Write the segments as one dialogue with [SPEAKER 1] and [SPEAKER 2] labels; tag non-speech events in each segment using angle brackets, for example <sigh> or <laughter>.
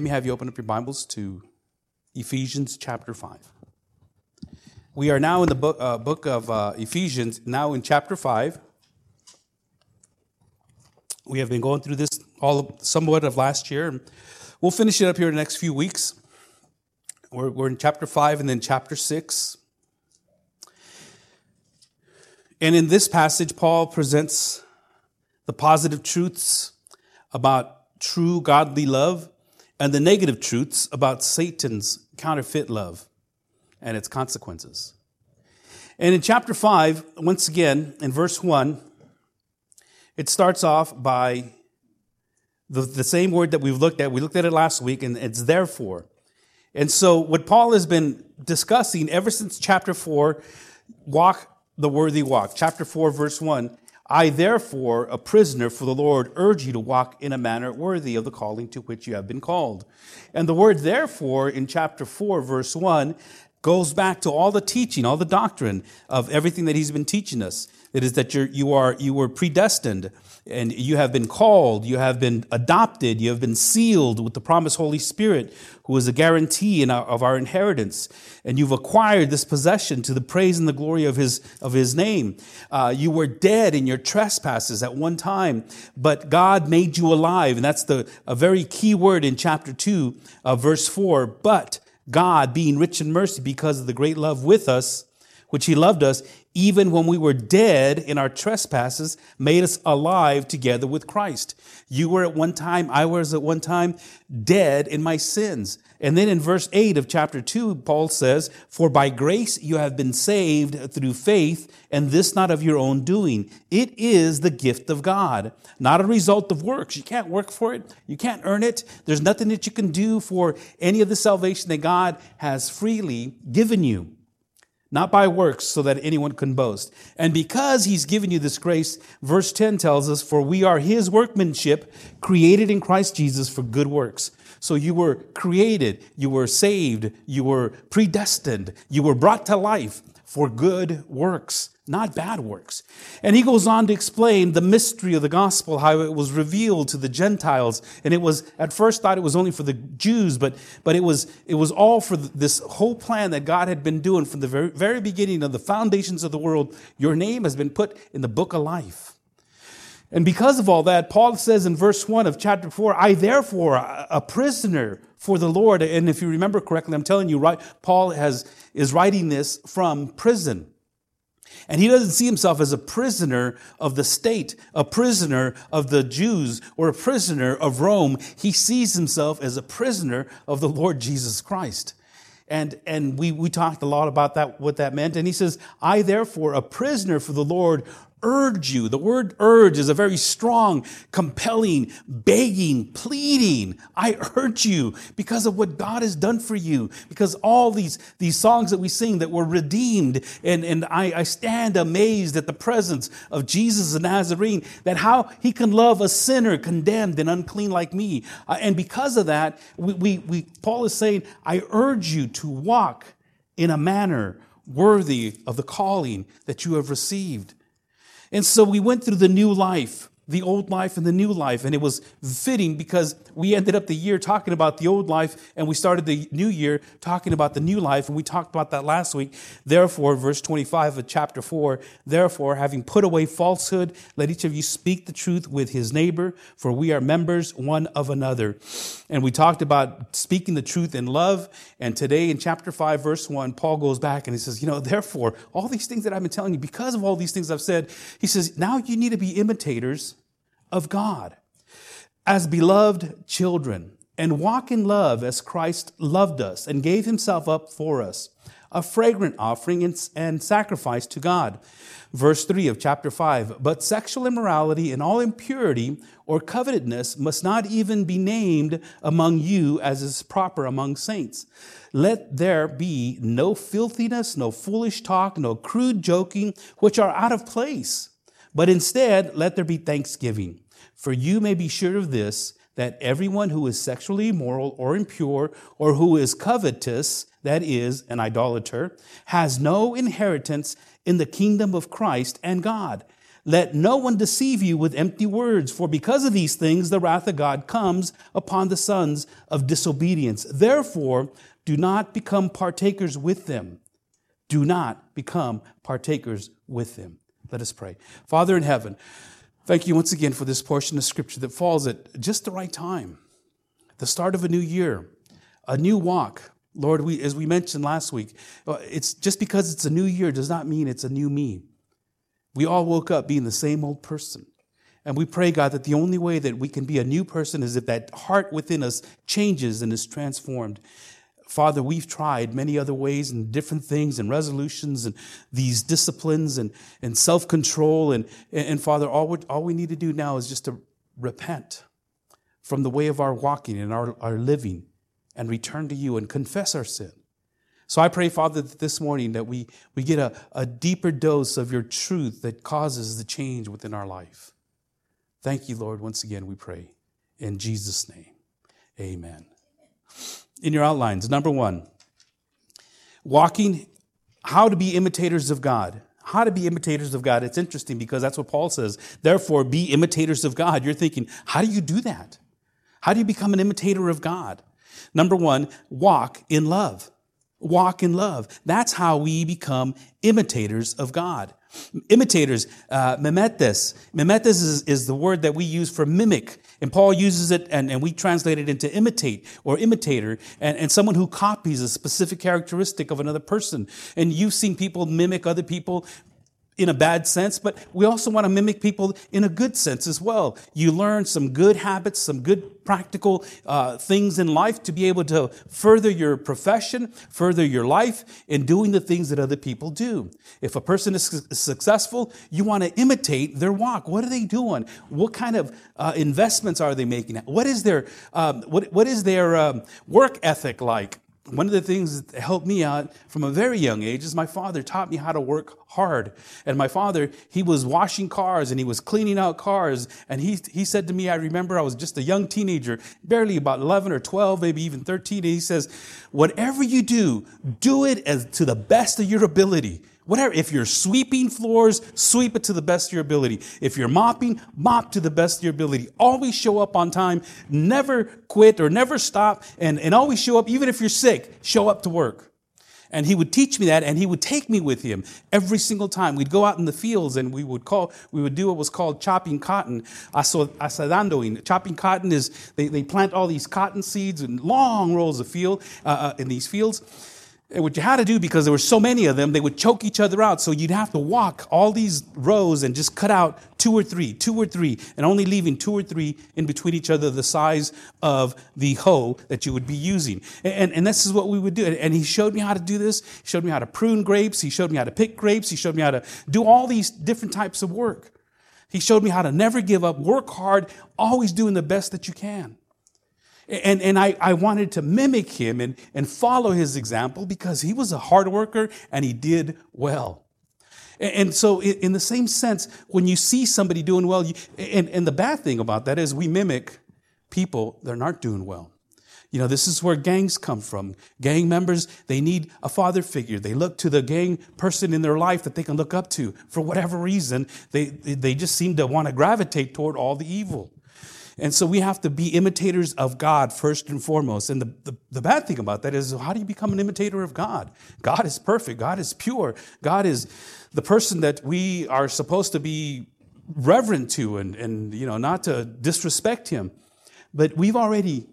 [SPEAKER 1] Let me have you open up your Bibles to Ephesians chapter 5. We are now in the book, uh, book of uh, Ephesians, now in chapter 5. We have been going through this all somewhat of last year. And We'll finish it up here in the next few weeks. We're, we're in chapter 5 and then chapter 6. And in this passage, Paul presents the positive truths about true godly love and the negative truths about Satan's counterfeit love and its consequences. And in chapter 5, once again, in verse 1, it starts off by the, the same word that we've looked at. We looked at it last week, and it's therefore. And so, what Paul has been discussing ever since chapter 4, walk the worthy walk. Chapter 4, verse 1 I, therefore, a prisoner for the Lord, urge you to walk in a manner worthy of the calling to which you have been called. And the word therefore in chapter 4, verse 1, goes back to all the teaching, all the doctrine of everything that he's been teaching us. It is that you're, you are, you were predestined and you have been called, you have been adopted, you have been sealed with the promised Holy Spirit, who is a guarantee our, of our inheritance. And you've acquired this possession to the praise and the glory of His, of his name. Uh, you were dead in your trespasses at one time, but God made you alive. And that's the, a very key word in chapter 2, uh, verse 4. But God, being rich in mercy because of the great love with us, which he loved us, even when we were dead in our trespasses, made us alive together with Christ. You were at one time, I was at one time dead in my sins. And then in verse 8 of chapter 2, Paul says, For by grace you have been saved through faith, and this not of your own doing. It is the gift of God, not a result of works. You can't work for it, you can't earn it. There's nothing that you can do for any of the salvation that God has freely given you not by works, so that anyone can boast. And because he's given you this grace, verse 10 tells us, For we are his workmanship, created in Christ Jesus for good works. So you were created, you were saved, you were predestined, you were brought to life for good works, not bad works. And he goes on to explain the mystery of the gospel, how it was revealed to the Gentiles. And it was, at first thought it was only for the Jews, but, but it, was, it was all for this whole plan that God had been doing from the very, very beginning of the foundations of the world. Your name has been put in the book of life. And because of all that, Paul says in verse 1 of chapter 4, I therefore, a prisoner for the Lord. And if you remember correctly, I'm telling you, right, Paul has, is writing this from prison. And he doesn't see himself as a prisoner of the state, a prisoner of the Jews, or a prisoner of Rome. He sees himself as a prisoner of the Lord Jesus Christ. And, and we, we talked a lot about that, what that meant. And he says, I therefore, a prisoner for the Lord, urge you. The word urge is a very strong, compelling, begging, pleading. I urge you because of what God has done for you. Because all these, these songs that we sing that were redeemed. And, and I, I stand amazed at the presence of Jesus the Nazarene, that how he can love a sinner condemned and unclean like me. Uh, and because of that, we, we, we, Paul is saying, I urge you to walk in a manner worthy of the calling that you have received. And so we went through the new life the old life and the new life. And it was fitting because we ended up the year talking about the old life and we started the new year talking about the new life. And we talked about that last week. Therefore, verse 25 of chapter 4, therefore, having put away falsehood, let each of you speak the truth with his neighbor, for we are members one of another. And we talked about speaking the truth in love. And today in chapter 5, verse 1, Paul goes back and he says, You know, therefore, all these things that I've been telling you, because of all these things I've said, he says, now you need to be imitators of God as beloved children and walk in love as Christ loved us and gave himself up for us, a fragrant offering and, sacrifice to God. Verse 3 of chapter 5 But sexual immorality and all impurity or covetousness must not even be named among you as is proper among saints. Let there be no filthiness, no foolish talk, no crude joking, which are out of place but instead, let there be thanksgiving. For you may be sure of this, that everyone who is sexually immoral or impure, or who is covetous, that is, an idolater, has no inheritance in the kingdom of Christ and God. let no one deceive you with empty words, for because of these things the wrath of God comes upon the sons of disobedience. Therefore, do not become partakers with them. Do not become partakers with them. Let us pray. Father in heaven, thank you once again for this portion of scripture that falls at just the right time, the start of a new year, a new walk. Lord, we, as we mentioned last week, uh, it's just because it's a new year does not mean it's a new me. We all woke up being the same old person. And we pray, God, that the only way that we can be a new person is if that heart within us changes and is transformed. Father, we've tried many other ways and different things and resolutions and these disciplines and, and self control. And, and, Father, all we, all we need to do now is just to repent from the way of our walking and our, our living and return to you and confess our sin. So I pray, Father, that this morning that we, we get a, a deeper dose of your truth that causes the change within our life. Thank you, Lord. Once again, we pray. In Jesus' name, amen. In your outlines, number one, walking, how to be imitators of God. How to be imitators of God. It's interesting because that's what Paul says. Therefore, be imitators of God. You're thinking, how do you do that? How do you become an imitator of God? Number one, walk in love walk in love. That's how we become imitators of God. Imitators, uh, mimetes. Mimetes is, is the word that we use for mimic. And Paul uses it and, and we translate it into imitate or imitator and, and someone who copies a specific characteristic of another person. And you've seen people mimic other people in a bad sense, but we also want to mimic people in a good sense as well. You learn some good habits, some good practical uh, things in life to be able to further your profession, further your life in doing the things that other people do. If a person is su- successful, you want to imitate their walk. What are they doing? What kind of uh, investments are they making? What is their, um, what, what is their um, work ethic like? One of the things that helped me out from a very young age is my father taught me how to work hard. And my father, he was washing cars and he was cleaning out cars. And he, he said to me, I remember I was just a young teenager, barely about 11 or 12, maybe even 13. And he says, whatever you do, do it as to the best of your ability. Whatever, if you're sweeping floors, sweep it to the best of your ability. If you're mopping, mop to the best of your ability. Always show up on time. Never quit or never stop. And, and always show up, even if you're sick, show up to work. And he would teach me that and he would take me with him every single time. We'd go out in the fields and we would call, we would do what was called chopping cotton, asadandoing. Chopping cotton is, they, they plant all these cotton seeds in long rows of field, uh, uh in these fields what you had to do because there were so many of them, they would choke each other out. So you'd have to walk all these rows and just cut out two or three, two or three, and only leaving two or three in between each other the size of the hoe that you would be using. And, and this is what we would do. And he showed me how to do this. He showed me how to prune grapes. He showed me how to pick grapes. He showed me how to do all these different types of work. He showed me how to never give up, work hard, always doing the best that you can. And, and I, I wanted to mimic him and, and follow his example because he was a hard worker and he did well. And so, in the same sense, when you see somebody doing well, you, and, and the bad thing about that is we mimic people that aren't doing well. You know, this is where gangs come from. Gang members, they need a father figure. They look to the gang person in their life that they can look up to. For whatever reason, they, they just seem to want to gravitate toward all the evil. And so we have to be imitators of God first and foremost. And the, the, the, bad thing about that is how do you become an imitator of God? God is perfect, God is pure, God is the person that we are supposed to be reverent to and, and you know not to disrespect him. But we've already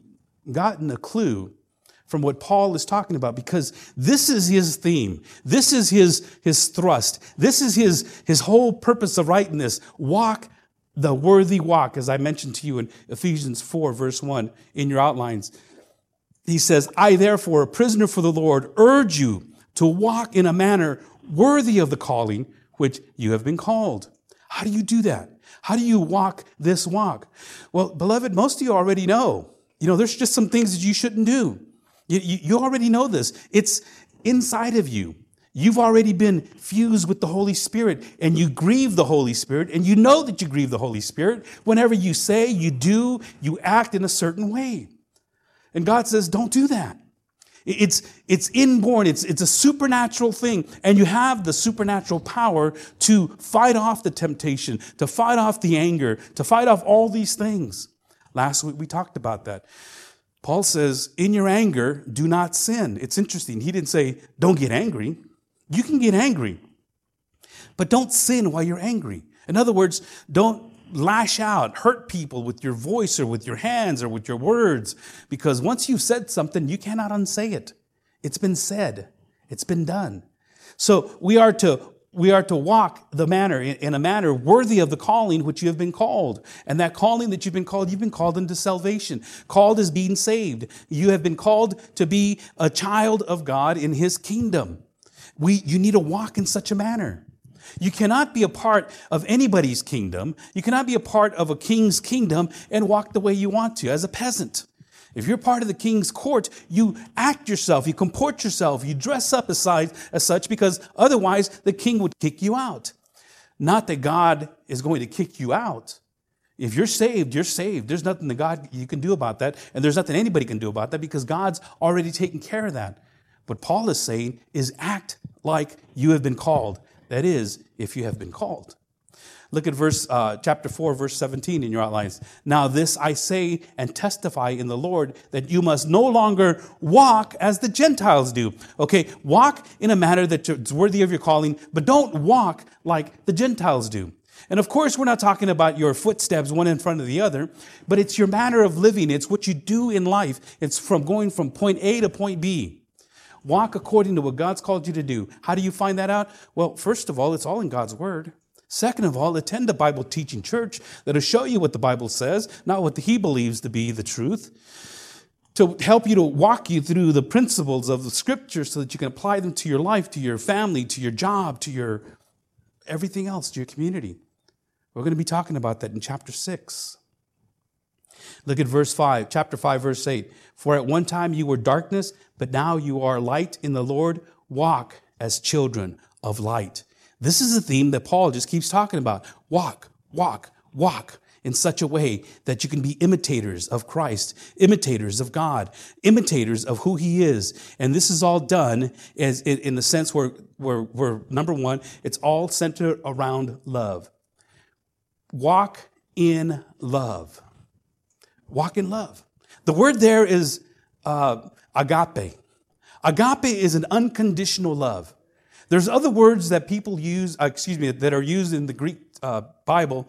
[SPEAKER 1] gotten a clue from what Paul is talking about because this is his theme. This is his, his thrust. This is his, his whole purpose of writing this. Walk the worthy walk, as I mentioned to you in Ephesians 4, verse 1, in your outlines. He says, I therefore, a prisoner for the Lord, urge you to walk in a manner worthy of the calling which you have been called. How do you do that? How do you walk this walk? Well, beloved, most of you already know. You know, there's just some things that you shouldn't do. You, you, already know this. It's inside of you. You've already been fused with the Holy Spirit and you grieve the Holy Spirit and you know that you grieve the Holy Spirit whenever you say, you do, you act in a certain way. And God says, don't do that. It's, it's inborn, it's, it's a supernatural thing, and you have the supernatural power to fight off the temptation, to fight off the anger, to fight off all these things. Last week we talked about that. Paul says, In your anger, do not sin. It's interesting. He didn't say, Don't get angry. You can get angry, but don't sin while you're angry. In other words, don't lash out, hurt people with your voice or with your hands or with your words, because once you've said something, you cannot unsay it. It's been said, it's been done. So we are to we are to walk the manner in a manner worthy of the calling which you have been called. And that calling that you've been called, you've been called into salvation, called as being saved. You have been called to be a child of God in his kingdom. We, you need to walk in such a manner. You cannot be a part of anybody's kingdom. You cannot be a part of a king's kingdom and walk the way you want to as a peasant. If you're part of the king's court, you act yourself, you comport yourself, you dress up aside, as such, because otherwise the king would kick you out. Not that God is going to kick you out. If you're saved, you're saved. There's nothing that God you can do about that, and there's nothing anybody can do about that because God's already taken care of that. What Paul is saying is act like you have been called. That is, if you have been called. Look at verse uh, chapter 4 verse 17 in your outlines. Now this I say and testify in the Lord that you must no longer walk as the Gentiles do. Okay, walk in a manner that's worthy of your calling, but don't walk like the Gentiles do. And of course, we're not talking about your footsteps one in front of the other, but it's your manner of living. It's what you do in life. It's from going from point A to point B. Walk according to what God's called you to do. How do you find that out? Well, first of all, it's all in God's Word. Second of all, attend a Bible teaching church that'll show you what the Bible says, not what he believes to be the truth, to help you to walk you through the principles of the scripture so that you can apply them to your life, to your family, to your job, to your everything else, to your community. We're going to be talking about that in chapter 6. Look at verse 5, chapter 5, verse 8. For at one time you were darkness, but now you are light in the Lord. Walk as children of light. This is a theme that Paul just keeps talking about. Walk, walk, walk in such a way that you can be imitators of Christ, imitators of God, imitators of who He is. And this is all done as in the sense where, where, where number one, it's all centered around love. Walk in love. Walk in love. The word there is uh, agape. Agape is an unconditional love. There's other words that people use, uh, excuse me, that are used in the Greek uh, Bible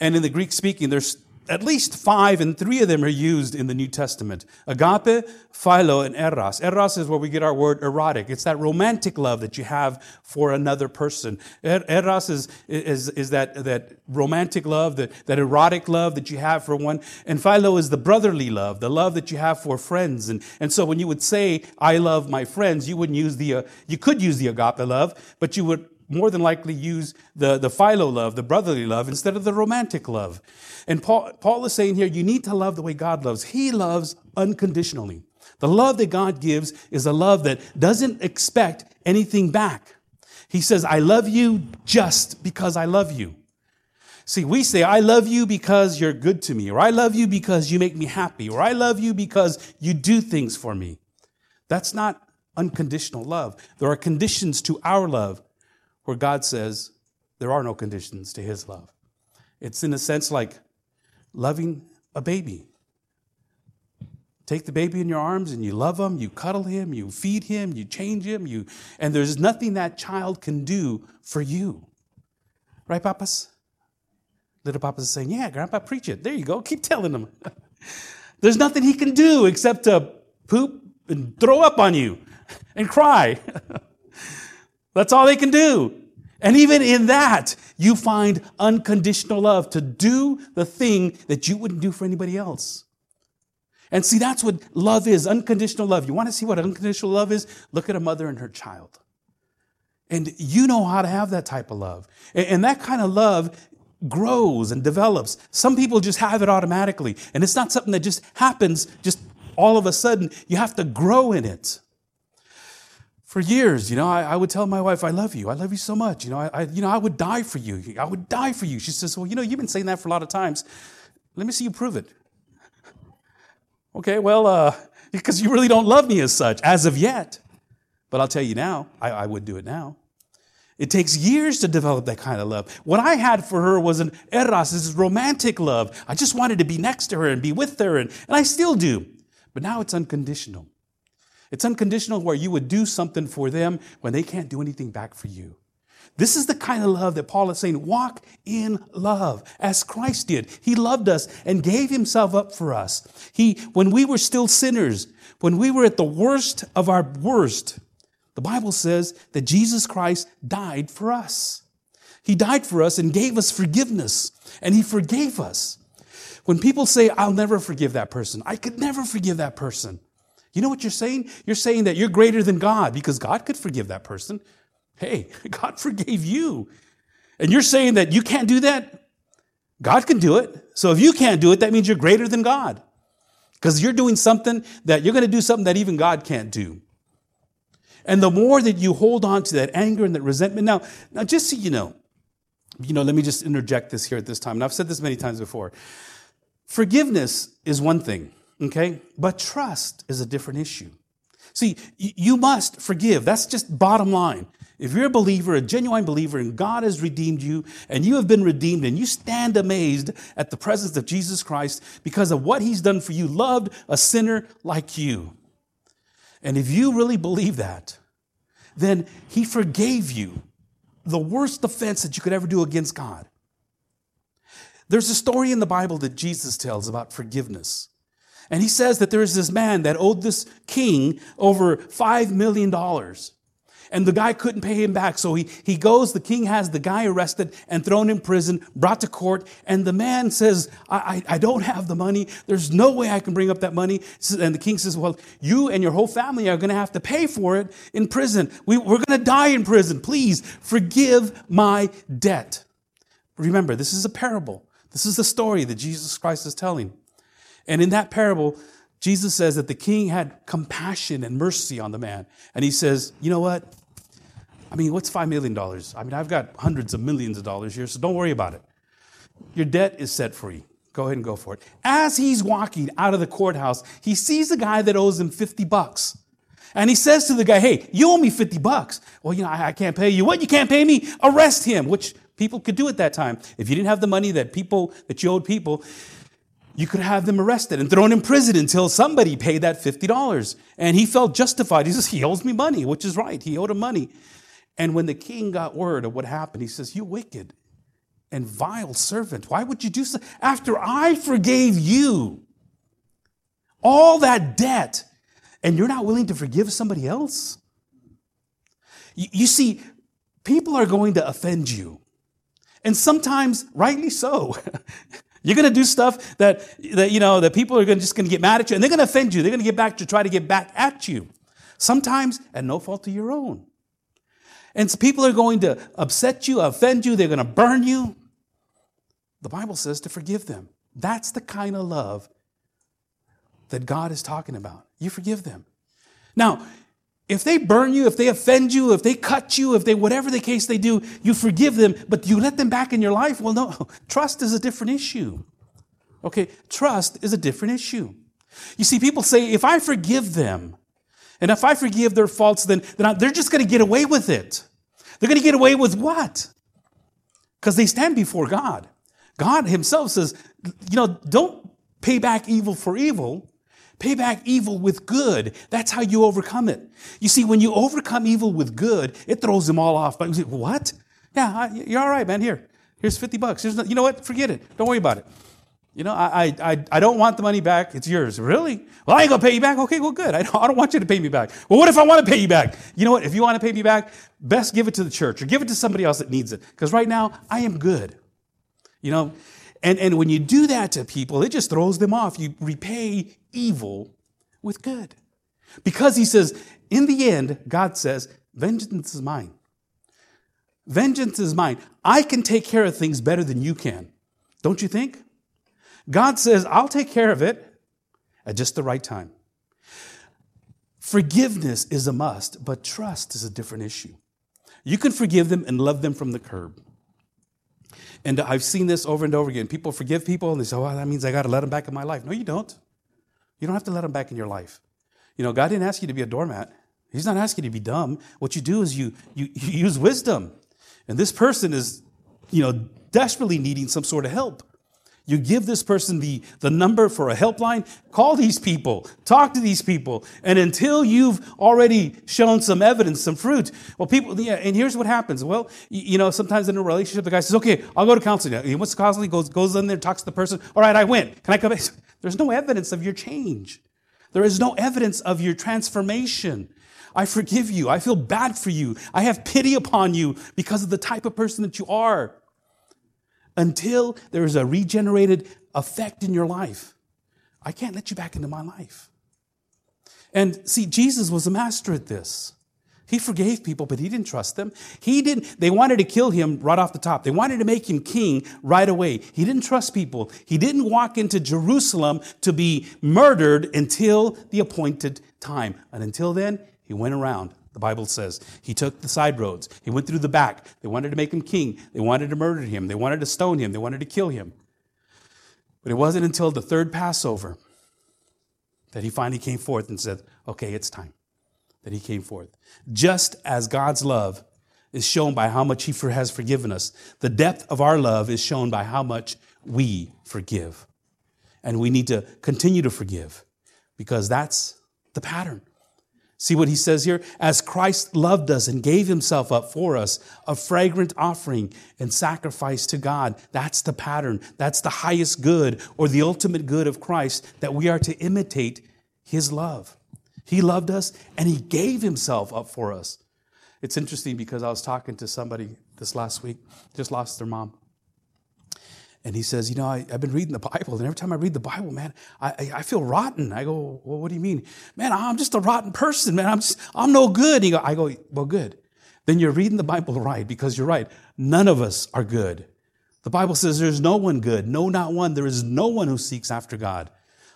[SPEAKER 1] and in the Greek speaking. There's at least five, and three of them are used in the New Testament agape, philo, and eros. Eros is where we get our word erotic. It's that romantic love that you have for another person. Er, eros is, is, is that, that romantic love, that, that erotic love that you have for one. And philo is the brotherly love, the love that you have for friends. And, and so when you would say, I love my friends, you wouldn't use the, uh, you could use the agape love, but you would more than likely use the, the philo love, the brotherly love, instead of the romantic love. And Paul, Paul is saying here, you need to love the way God loves. He loves unconditionally. The love that God gives is a love that doesn't expect anything back. He says, I love you just because I love you. See, we say, I love you because you're good to me, or I love you because you make me happy, or I love you because you do things for me. That's not unconditional love. There are conditions to our love where God says there are no conditions to his love. It's in a sense like loving a baby. Take the baby in your arms and you love him, you cuddle him, you feed him, you change him, you and there's nothing that child can do for you. Right, papas? Little papa's saying, Yeah, grandpa, preach it. There you go. <laughs> Keep telling him. <laughs> there's nothing he can do except to poop and throw up on you and cry. <laughs> That's all they can do. And even in that, you find unconditional love to do the thing that you wouldn't do for anybody else. And see, that's what love is unconditional love. You want to see what unconditional love is? Look at a mother and her child. And you know how to have that type of love. And that kind of love grows and develops. Some people just have it automatically. And it's not something that just happens just all of a sudden. You have to grow in it for years, you know, I, I, would tell my wife, I love you. I love you so much. You know, I, I, you know, I would die for you. I would die for you. She says, well, you know, you've been saying that for a lot of times. Let me see you prove it. okay, well, uh, <laughs> because you really don't love me as such, as of yet. But I'll tell you now, I, I would do it now. It takes years to develop that kind of love. What I had for her was an eros, this is romantic love. I just wanted to be next to her and be with her, and, and I still do. But now it's unconditional. It's unconditional where you would do something for them when they can't do anything back for you. This is the kind of love that Paul is saying walk in love as Christ did. He loved us and gave himself up for us. He, when we were still sinners, when we were at the worst of our worst, the Bible says that Jesus Christ died for us. He died for us and gave us forgiveness, and He forgave us. When people say, I'll never forgive that person, I could never forgive that person. You know what you're saying? You're saying that you're greater than God because God could forgive that person. Hey, <laughs> God forgave you. And you're saying that you can't do that? God can do it. So if you can't do it, that means you're greater than God. Because you're doing something that you're going to do something that even God can't do. And the more that you hold on to that anger and that resentment, now, now just so you know, you know, let me just interject this here at this time. And I've said this many times before. Forgiveness is one thing, okay? But trust is a different issue. See, you must forgive. That's just bottom line. If you're a believer, a genuine believer, and God has redeemed you, and you have been redeemed, and you stand amazed at the presence of Jesus Christ because of what he's done for you, loved a sinner like you. And if you really believe that, then he forgave you the worst offense that you could ever do against God. There's a story in the Bible that Jesus tells about forgiveness. And he says that there is this man that owed this king over $5 million and the guy couldn't pay him back. So he, he goes, the king has the guy arrested and thrown in prison, brought to court, and the man says, I, I, I don't have the money. There's no way I can bring up that money. And the king says, Well, you and your whole family are going to have to pay for it in prison. We, we're going to die in prison. Please forgive my debt. Remember, this is a parable. This is the story that Jesus Christ is telling. And in that parable, Jesus says that the king had compassion and mercy on the man. And he says, You know what? I mean, what's $5 million? I mean, I've got hundreds of millions of dollars here, so don't worry about it. Your debt is set free. Go ahead and go for it. As he's walking out of the courthouse, he sees a guy that owes him 50 bucks. And he says to the guy, Hey, you owe me 50 bucks. Well, you know, I, I can't pay you. What? You can't pay me? Arrest him, which people could do at that time. If you didn't have the money that people, that you owed people, you could have them arrested and thrown in prison until somebody paid that $50. And he felt justified. He says, He owes me money, which is right. He owed him money. And when the king got word of what happened, he says, You wicked and vile servant, why would you do so? After I forgave you all that debt, and you're not willing to forgive somebody else? You, you see, people are going to offend you. And sometimes, rightly so. <laughs> You're going to do stuff that, that, you know, that people are gonna, just going to get mad at you and they're going to offend you. They're going to get back to try to get back at you. Sometimes at no fault of your own. And so people are going to upset you, offend you, they're going to burn you. The Bible says to forgive them. That's the kind of love that God is talking about. You forgive them. Now, if they burn you, if they offend you, if they cut you, if they, whatever the case they do, you forgive them, but you let them back in your life? Well, no. <laughs> Trust is a different issue. Okay? Trust is a different issue. You see, people say, if I forgive them, and if I forgive their faults, then, then I, they're just going to get away with it. They're going to get away with what? Because they stand before God. God Himself says, you know, don't pay back evil for evil. Pay back evil with good. That's how you overcome it. You see, when you overcome evil with good, it throws them all off. But you say, what? Yeah, you're all right, man. Here, here's 50 bucks. Here's, you know what? Forget it. Don't worry about it. You know, I, I, I don't want the money back. It's yours. Really? Well, I ain't gonna pay you back. Okay, well, good. I don't, I don't want you to pay me back. Well, what if I want to pay you back? You know what? If you want to pay me back, best give it to the church or give it to somebody else that needs it. Because right now, I am good. You know, and, and when you do that to people, it just throws them off. You repay evil with good. Because he says, in the end, God says, vengeance is mine. Vengeance is mine. I can take care of things better than you can. Don't you think? God says, I'll take care of it at just the right time. Forgiveness is a must, but trust is a different issue. You can forgive them and love them from the curb. And I've seen this over and over again. People forgive people and they say, well, that means I got to let them back in my life. No, you don't. You don't have to let them back in your life. You know, God didn't ask you to be a doormat. He's not asking you to be dumb. What you do is you, you, you use wisdom. And this person is, you know, desperately needing some sort of help. You give this person the, the number for a helpline, call these people, talk to these people, and until you've already shown some evidence, some fruit, well, people, yeah, and here's what happens. Well, you, know, sometimes in a relationship, the guy says, okay, I'll go to counseling. He wants to counseling, goes, goes in there, talks to the person, all right, I win. Can I come back? <laughs> There's no evidence of your change. There is no evidence of your transformation. I forgive you. I feel bad for you. I have pity upon you because of the type of person that you are until there is a regenerated effect in your life. I can't let you back into my life. And see, Jesus was a master at this. He forgave people, but he didn't trust them. He didn't, they wanted to kill him right off the top. They wanted to make him king right away. He didn't trust people. He didn't walk into Jerusalem to be murdered until the appointed time. And until then, he went around the Bible says. He took the side roads. He went through the back. They wanted to make him king. They wanted to murder him. They wanted to stone him. They wanted to kill him. But it wasn't until the third Passover that he finally came forth and said, Okay, it's time. That he came forth. Just as God's love is shown by how much he has forgiven us, the depth of our love is shown by how much we forgive. And we need to continue to forgive because that's the pattern. See what he says here? As Christ loved us and gave himself up for us, a fragrant offering and sacrifice to God. That's the pattern. That's the highest good or the ultimate good of Christ that we are to imitate his love. He loved us and he gave himself up for us. It's interesting because I was talking to somebody this last week, just lost their mom. And he says, You know, I, have been reading the Bible, and every time I read the Bible, man, I, I, feel rotten. I go, Well, what do you mean? Man, I'm just a rotten person, man. I'm, just, I'm no good. He go, I go, Well, good. Then you're reading the Bible right because you're right. None of us are good. The Bible says there's no one good, no, not one. There is no one who seeks after God.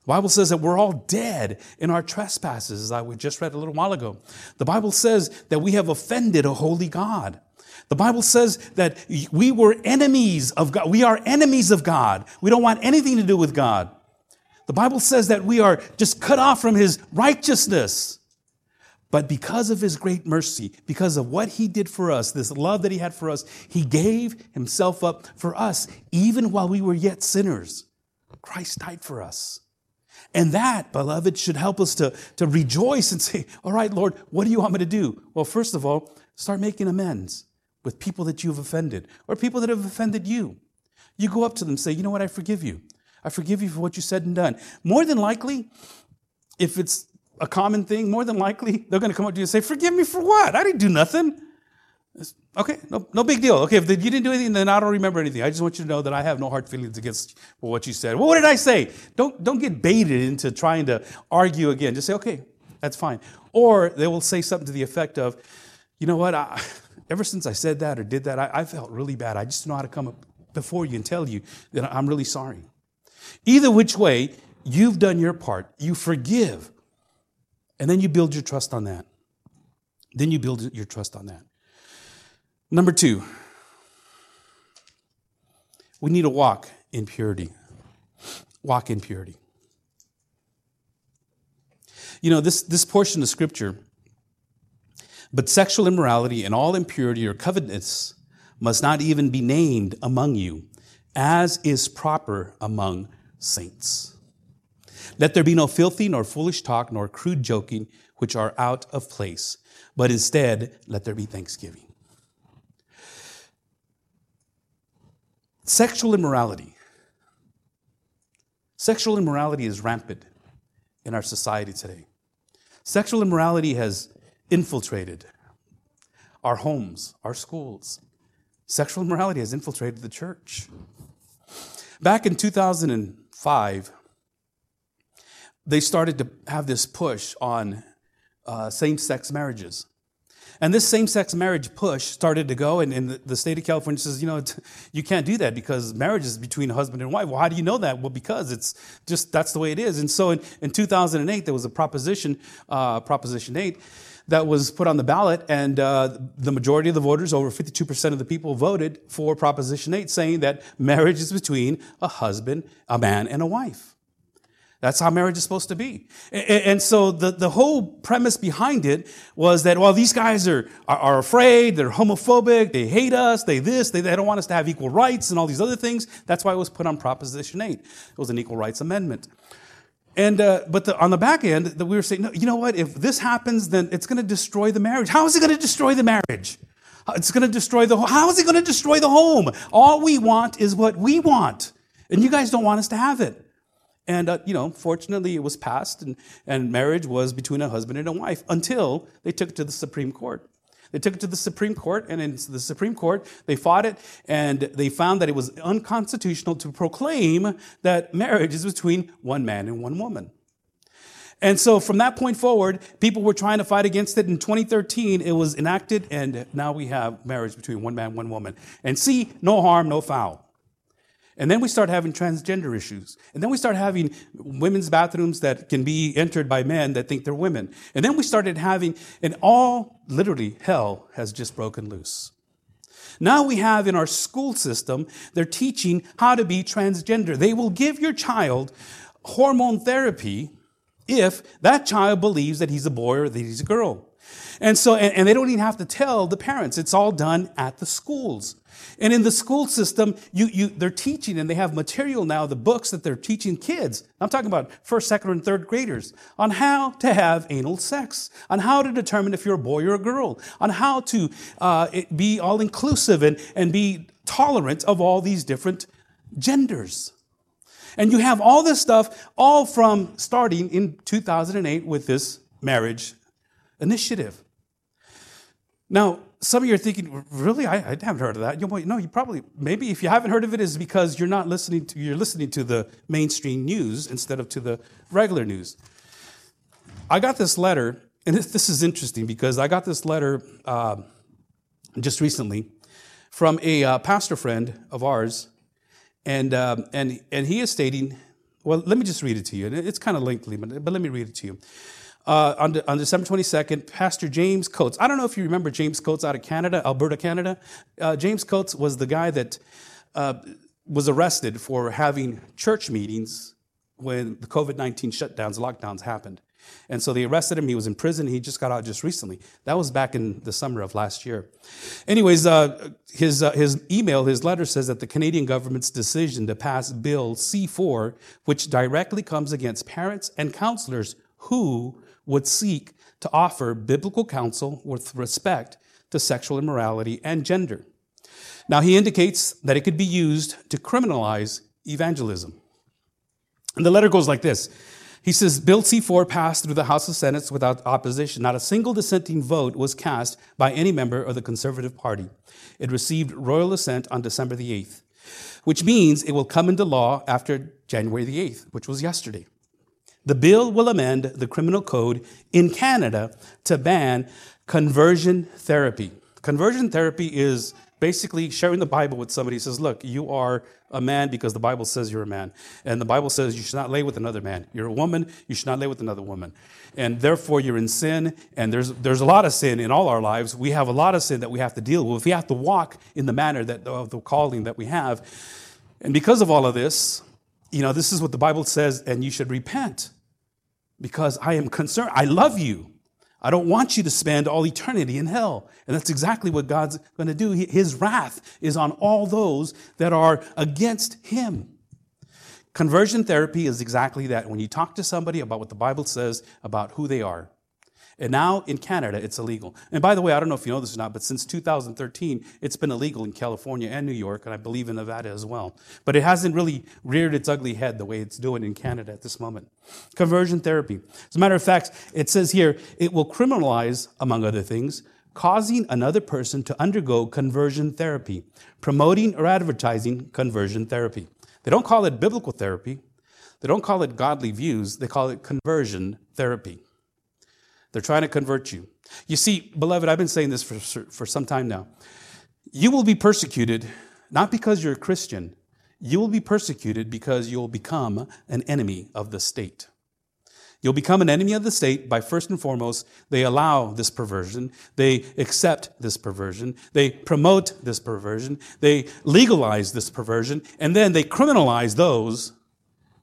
[SPEAKER 1] The Bible says that we're all dead in our trespasses, as I just read a little while ago. The Bible says that we have offended a holy God. The Bible says that we were enemies of God. We are enemies of God. We don't want anything to do with God. The Bible says that we are just cut off from His righteousness. But because of His great mercy, because of what He did for us, this love that He had for us, He gave Himself up for us, even while we were yet sinners. Christ died for us. And that, beloved, should help us to, to rejoice and say, All right, Lord, what do you want me to do? Well, first of all, start making amends with people that you've offended or people that have offended you. You go up to them and say, You know what? I forgive you. I forgive you for what you said and done. More than likely, if it's a common thing, more than likely, they're going to come up to you and say, Forgive me for what? I didn't do nothing. Okay, no, no big deal. Okay, if you didn't do anything, then I don't remember anything. I just want you to know that I have no hard feelings against what you said. Well, what did I say? Don't, don't get baited into trying to argue again. Just say, okay, that's fine. Or they will say something to the effect of, you know what, ever since I said that or did that, I, I felt really bad. I just know how to come up before you and tell you that I'm really sorry. Either which way, you've done your part. You forgive. And then you build your trust on that. Then you build your trust on that. Number two, we need to walk in purity. Walk in purity. You know, this, this portion of scripture but sexual immorality and all impurity or covetousness must not even be named among you, as is proper among saints. Let there be no filthy, nor foolish talk, nor crude joking, which are out of place, but instead let there be thanksgiving. Sexual immorality. Sexual immorality is rampant in our society today. Sexual immorality has infiltrated our homes, our schools. Sexual immorality has infiltrated the church. Back in 2005, they started to have this push on uh, same sex marriages. And this same sex marriage push started to go, and, and the, state of California says, you know, you can't do that because marriage is between husband and wife. Well, how do you know that? Well, because it's just that's the way it is. And so in, in 2008, there was a proposition, uh, Proposition 8, that was put on the ballot, and uh, the majority of the voters, over 52% of the people, voted for Proposition 8, saying that marriage is between a husband, a man, and a wife. That's how marriage is supposed to be. And, so the, the whole premise behind it was that, well, these guys are, are, are, afraid, they're homophobic, they hate us, they this, they, they don't want us to have equal rights and all these other things. That's why it was put on Proposition 8. It was an equal rights amendment. And, uh, but the, on the back end, we were saying, no, you know what? If this happens, then it's going to destroy the marriage. How is it going to destroy the marriage? It's going to destroy the home. How is it going to destroy the home? All we want is what we want. And you guys don't want us to have it. And, uh, you know, fortunately, it was passed, and, and marriage was between a husband and a wife until they took it to the Supreme Court. They took it to the Supreme Court, and in the Supreme Court, they fought it, and they found that it was unconstitutional to proclaim that marriage is between one man and one woman. And so from that point forward, people were trying to fight against it. In 2013, it was enacted, and now we have marriage between one man, one woman. And see, no harm, no foul. And then we start having transgender issues. And then we start having women's bathrooms that can be entered by men that think they're women. And then we started having, and all, literally, hell has just broken loose. Now we have in our school system, they're teaching how to be transgender. They will give your child hormone therapy if that child believes that he's a boy or that he's a girl. And so, and, they don't even have to tell the parents. It's all done at the schools. And in the school system, you, you, they're teaching and they have material now, the books that they're teaching kids. I'm talking about first, second, and third graders on how to have anal sex, on how to determine if you're a boy or a girl, on how to uh, be all inclusive and, and be tolerant of all these different genders. And you have all this stuff, all from starting in 2008 with this marriage initiative. Now, some of you are thinking, really? I, I haven't heard of that. You no, you probably, maybe if you haven't heard of it, is because you're not listening to, you're listening to the mainstream news instead of to the regular news. I got this letter, and this, this is interesting because I got this letter uh, just recently from a uh, pastor friend of ours, and, uh, and, and he is stating, well, let me just read it to you. It's kind of lengthy, but, but let me read it to you uh, on, on, December 22nd, Pastor James Coates. I don't know if you remember James Coates out of Canada, Alberta, Canada. Uh, James Coates was the guy that uh, was arrested for having church meetings when the COVID 19 shutdowns, lockdowns happened. And so they arrested him. He was in prison. He just got out just recently. That was back in the summer of last year. Anyways, uh, his, uh, his email, his letter says that the Canadian government's decision to pass Bill C 4, which directly comes against parents and counselors who would seek to offer biblical counsel with respect to sexual immorality and gender. Now, he indicates that it could be used to criminalize evangelism. And the letter goes like this He says, Bill C 4 passed through the House of Senate without opposition. Not a single dissenting vote was cast by any member of the Conservative Party. It received royal assent on December the 8th, which means it will come into law after January the 8th, which was yesterday. The bill will amend the criminal code in Canada to ban conversion therapy. Conversion therapy is basically sharing the Bible with somebody who says, Look, you are a man because the Bible says you're a man. And the Bible says you should not lay with another man. You're a woman, you should not lay with another woman. And therefore, you're in sin. And there's, there's a lot of sin in all our lives. We have a lot of sin that we have to deal with. We have to walk in the manner that, of the calling that we have. And because of all of this, you know, this is what the Bible says, and you should repent because I am concerned. I love you. I don't want you to spend all eternity in hell. And that's exactly what God's going to do. His wrath is on all those that are against him. Conversion therapy is exactly that. When you talk to somebody about what the Bible says about who they are, and now in Canada, it's illegal. And by the way, I don't know if you know this or not, but since 2013, it's been illegal in California and New York, and I believe in Nevada as well. But it hasn't really reared its ugly head the way it's doing in Canada at this moment. Conversion therapy. As a matter of fact, it says here, it will criminalize, among other things, causing another person to undergo conversion therapy, promoting or advertising conversion therapy. They don't call it biblical therapy. They don't call it godly views. They call it conversion therapy. They're trying to convert you. You see, beloved, I've been saying this for, for some time now. You will be persecuted not because you're a Christian, you will be persecuted because you'll become an enemy of the state. You'll become an enemy of the state by first and foremost, they allow this perversion, they accept this perversion, they promote this perversion, they legalize this perversion, and then they criminalize those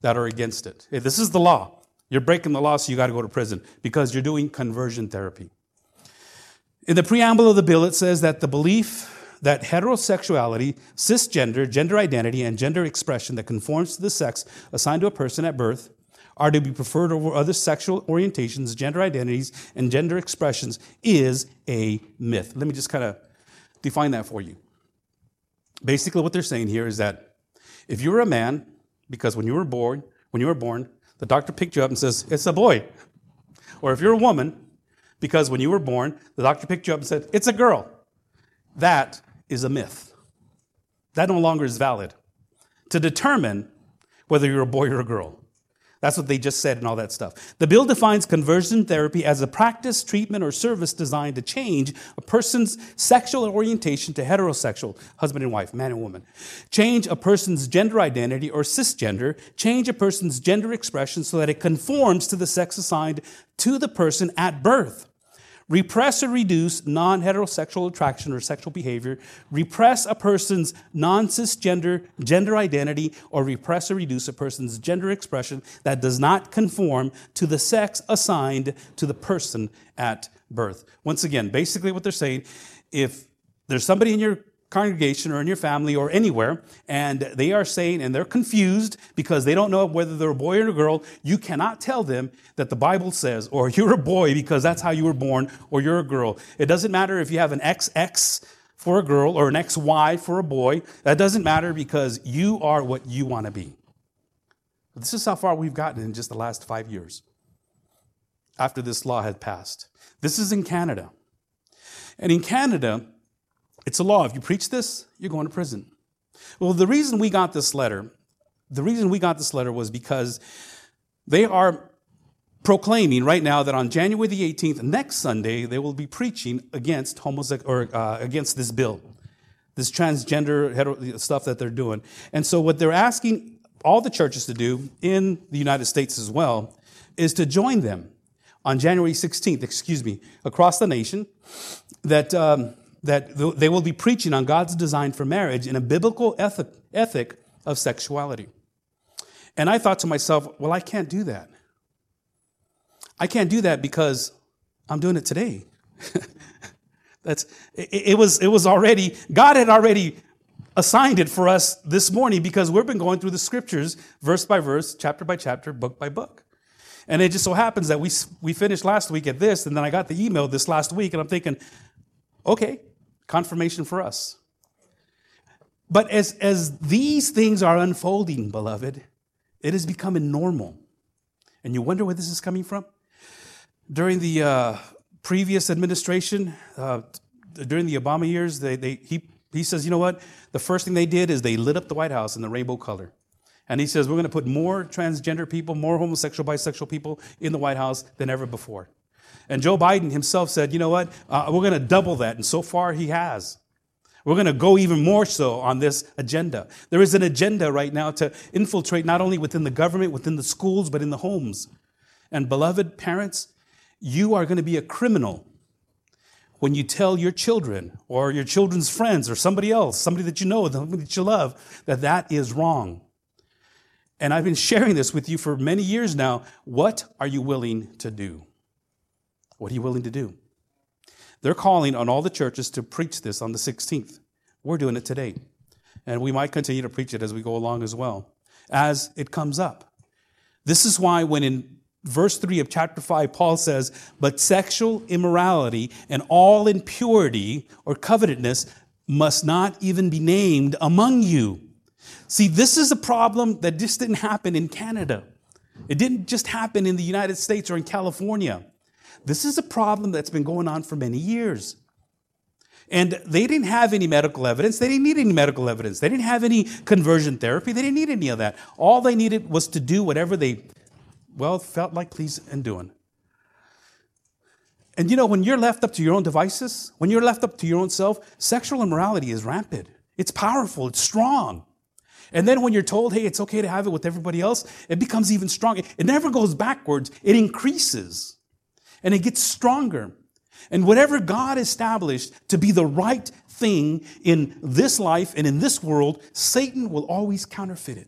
[SPEAKER 1] that are against it. This is the law. You're breaking the law, so you got to go to prison because you're doing conversion therapy. In the preamble of the bill, it says that the belief that heterosexuality, cisgender, gender identity, and gender expression that conforms to the sex assigned to a person at birth are to be preferred over other sexual orientations, gender identities, and gender expressions is a myth. Let me just kind of define that for you. Basically, what they're saying here is that if you were a man, because when you were born, when you were born, the doctor picked you up and says, It's a boy. Or if you're a woman, because when you were born, the doctor picked you up and said, It's a girl. That is a myth. That no longer is valid to determine whether you're a boy or a girl. That's what they just said and all that stuff. The bill defines conversion therapy as a practice, treatment, or service designed to change a person's sexual orientation to heterosexual, husband and wife, man and woman. Change a person's gender identity or cisgender. Change a person's gender expression so that it conforms to the sex assigned to the person at birth. Repress or reduce non heterosexual attraction or sexual behavior. Repress a person's non cisgender gender identity, or repress or reduce a person's gender expression that does not conform to the sex assigned to the person at birth. Once again, basically what they're saying if there's somebody in your congregation or in your family or anywhere, and they are saying, and they're confused because they don't know whether they're a boy or a girl, you cannot tell them that the Bible says, or <laughs> you're a boy because that's how you were born, or you're a girl. It doesn't matter if you have an XX for a girl or an XY for a boy. That doesn't matter because you are what you want to be. This is how far we've gotten in just the last five years after this law had passed. This is in Canada. And in Canada, it's a law. If you preach this, you're going to prison. Well, the reason we got this letter, the reason we got this letter was because they are proclaiming right now that on January the 18th, next Sunday, they will be preaching against homosexual or uh, against this bill, this transgender hetero- stuff that they're doing. And so, what they're asking all the churches to do in the United States as well is to join them on January 16th, excuse me, across the nation. That um, that they will be preaching on God's design for marriage in a biblical ethic, ethic of sexuality. And I thought to myself, well, I can't do that. I can't do that because I'm doing it today. <laughs> That's it, it, was it was already God had already assigned it for us this morning because we've been going through the scriptures verse by verse, chapter by chapter, book by book. And it just so happens that we we finished last week at this and then I got the email this last week and I'm thinking, okay, confirmation for us. But as, as these things are unfolding, beloved, it is becoming normal. And you wonder where this is coming from? During the uh, previous administration, uh, during the Obama years, they, they, he, he says, you know what? The first thing they did is they lit up the White House in the rainbow color. And he says, we're going to put more transgender people, more homosexual, bisexual people in the White House than ever before. And Joe Biden himself said, you know what? Uh, we're going to double that. And so far, he has. We're going to go even more so on this agenda. There is an agenda right now to infiltrate not only within the government, within the schools, but in the homes. And beloved parents, you are going to be a criminal when you tell your children or your children's friends or somebody else, somebody that you know, somebody that you love, that that is wrong. And I've been sharing this with you for many years now. What are you willing to do? What are you willing to do? They're calling on all the churches to preach this on the 16th. We're doing it today. And we might continue to preach it as we go along as well, as it comes up. This is why, when in verse 3 of chapter 5, Paul says, But sexual immorality and all impurity or covetousness must not even be named among you. See, this is a problem that just didn't happen in Canada. It didn't just happen in the United States or in California. This is a problem that's been going on for many years. And they didn't have any medical evidence. They didn't need any medical evidence. They didn't have any conversion therapy. They didn't need any of that. All they needed was to do whatever they, well, felt like please and doing. And you know, when you're left up to your own devices, when you're left up to your own self, sexual immorality is rampant. It's powerful, it's strong. And then when you're told, hey, it's okay to have it with everybody else, it becomes even stronger. It never goes backwards, it increases and it gets stronger. And whatever God established to be the right thing in this life and in this world, Satan will always counterfeit it.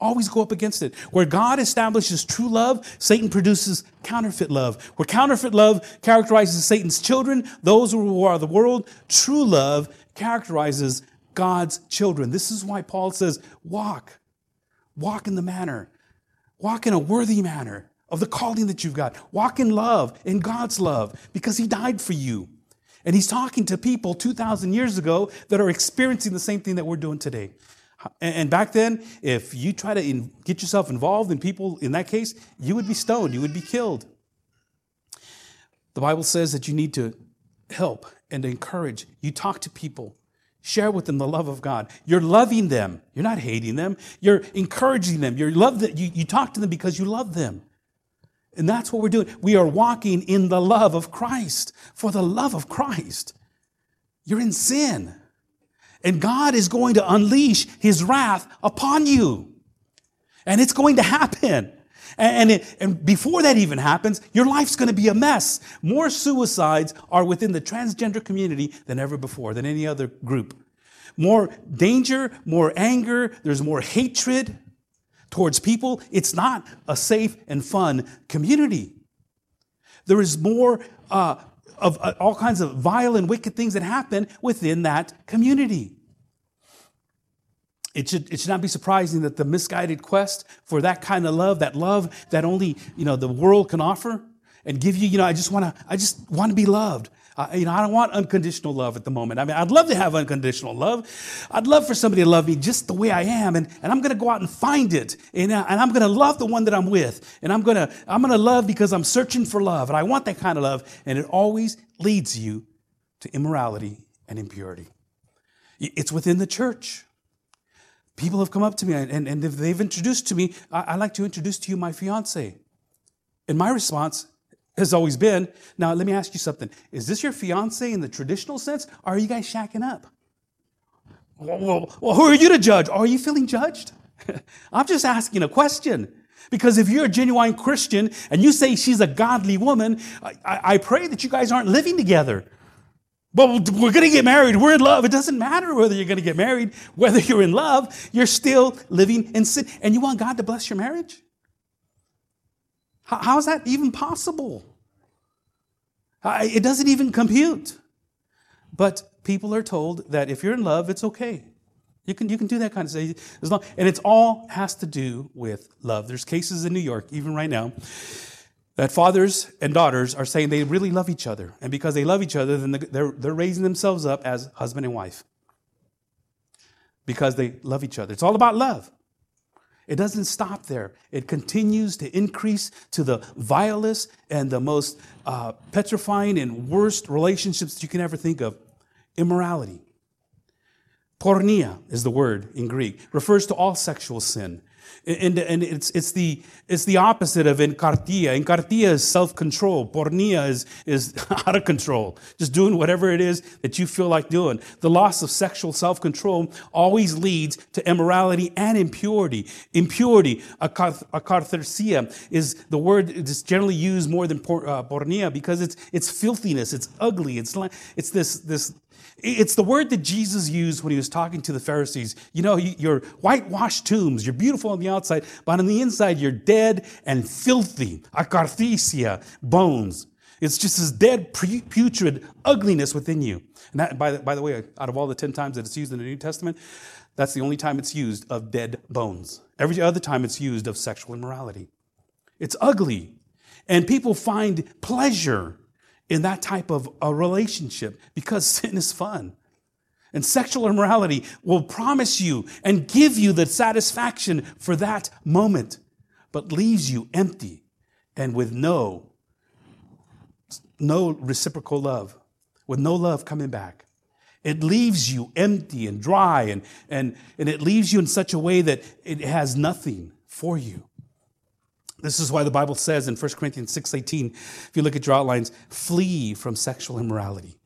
[SPEAKER 1] Always go up against it. Where God establishes true love, Satan produces counterfeit love. Where counterfeit love characterizes Satan's children, those who are the world, true love characterizes God's children. This is why Paul says, walk. Walk in the manner. Walk in a worthy manner of the calling that you've got. Walk in love, in God's love, because He died for you. And He's talking to people 2,000 years ago that are experiencing the same thing that we're doing today. And back then, if you try to get yourself involved in people in that case, you would be stoned, you would be killed. The Bible says that you need to help and encourage. You talk to people, share with them the love of God. You're loving them. You're not hating them. You're encouraging them. You're love that you, you talk to them because you love them. And that's what we're doing. We are walking in the love of Christ. For the love of Christ. You're in sin. And God is going to unleash his wrath upon you. And it's going to happen. And, it, and before that even happens, your life's going to be a mess. More suicides are within the transgender community than ever before, than any other group. More danger, more anger, there's more hatred towards people. It's not a safe and fun community. There is more uh, of uh, all kinds of vile and wicked things that happen within that community. It should, it should not be surprising that the misguided quest for that kind of love, that love that only you know the world can offer and give you, you know, I just want to, I just want to be loved. You know, I don't want unconditional love at the moment. I mean, I'd love to have unconditional love. I'd love for somebody to love me just the way I am, and, and I'm going to go out and find it, and, uh, and I'm going to love the one that I'm with, and I'm going to I'm going to love because I'm searching for love, and I want that kind of love, and it always leads you to immorality and impurity. It's within the church. People have come up to me and, and they've introduced to me, I, would like to introduce to you my fiance. And my response has always been, now let me ask you something. Is this your fiance in the traditional sense? Or are you guys shacking up? Well, well, who are you to judge? Are you feeling judged? <laughs> I'm just asking a question. Because if you're a genuine Christian and you say she's a godly woman, I, I pray that you guys aren't living together. But we're going to get married. We're in love. It doesn't matter whether you're going to get married, whether you're in love, you're still living in sin. And you want God to bless your marriage? How is that even possible? It doesn't even compute. But people are told that if you're in love, it's okay. You can, you can do that kind of stuff. As long, and it's all has to do with love. There's cases in New York, even right now, that fathers and daughters are saying they really love each other. And because they love each other, then they're, they're raising themselves up as husband and wife. Because they love each other. It's all about love. It doesn't stop there. It continues to increase to the vilest and the most uh, petrifying and worst relationships that you can ever think of immorality. Porneia is the word in Greek, refers to all sexual sin. And, and it's, it's, the, it's the opposite of enkrateia. Enkrateia is self control. Porneia is, is <laughs> out of control, just doing whatever it is that you feel like doing. The loss of sexual self control always leads to immorality and impurity. Impurity, akatharsia, is the word that's generally used more than por, uh, porneia because it's, it's filthiness, it's ugly, it's, it's this, this it's the word that Jesus used when he was talking to the Pharisees. You know, you're whitewashed tombs, you're beautiful on the outside, but on the inside you're dead and filthy. Akatharsia, bones. It's just this dead, putrid ugliness within you. And that, by the, by the way, out of all the 10 times that it's used in the New Testament, that's the only time it's used of dead bones. Every other time it's used of sexual immorality. It's ugly. And people find pleasure in that type of a relationship because <laughs> sin is fun. And sexual immorality will promise you and give you the satisfaction for that moment, but leaves you empty and with no, no reciprocal love, with no love coming back. It leaves you empty and dry, and, and, and it leaves you in such a way that it has nothing for you. This is why the Bible says in 1 Corinthians 6:18, if you look at your outlines, flee from sexual immorality.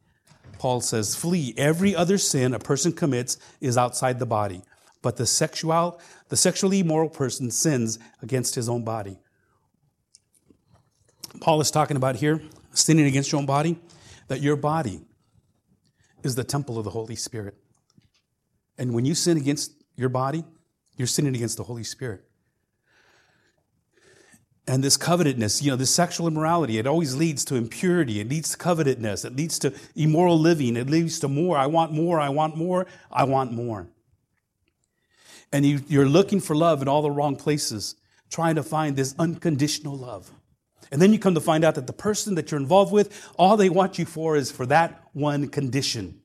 [SPEAKER 1] Paul says, flee. Every other sin a person commits is outside the body, but the sexual, the sexually immoral person sins against his own body. Paul is talking about here, sinning against your own body, that your body is the temple of the Holy Spirit. And when you sin against your body, you're sinning against the Holy Spirit. And this covetedness, you know, this sexual immorality, it always leads to impurity. It leads to covetedness. It leads to immoral living. It leads to more. I want more. I want more. I want more. And you, you're looking for love in all the wrong places, trying to find this unconditional love. And then you come to find out that the person that you're involved with, all they want you for is for that one condition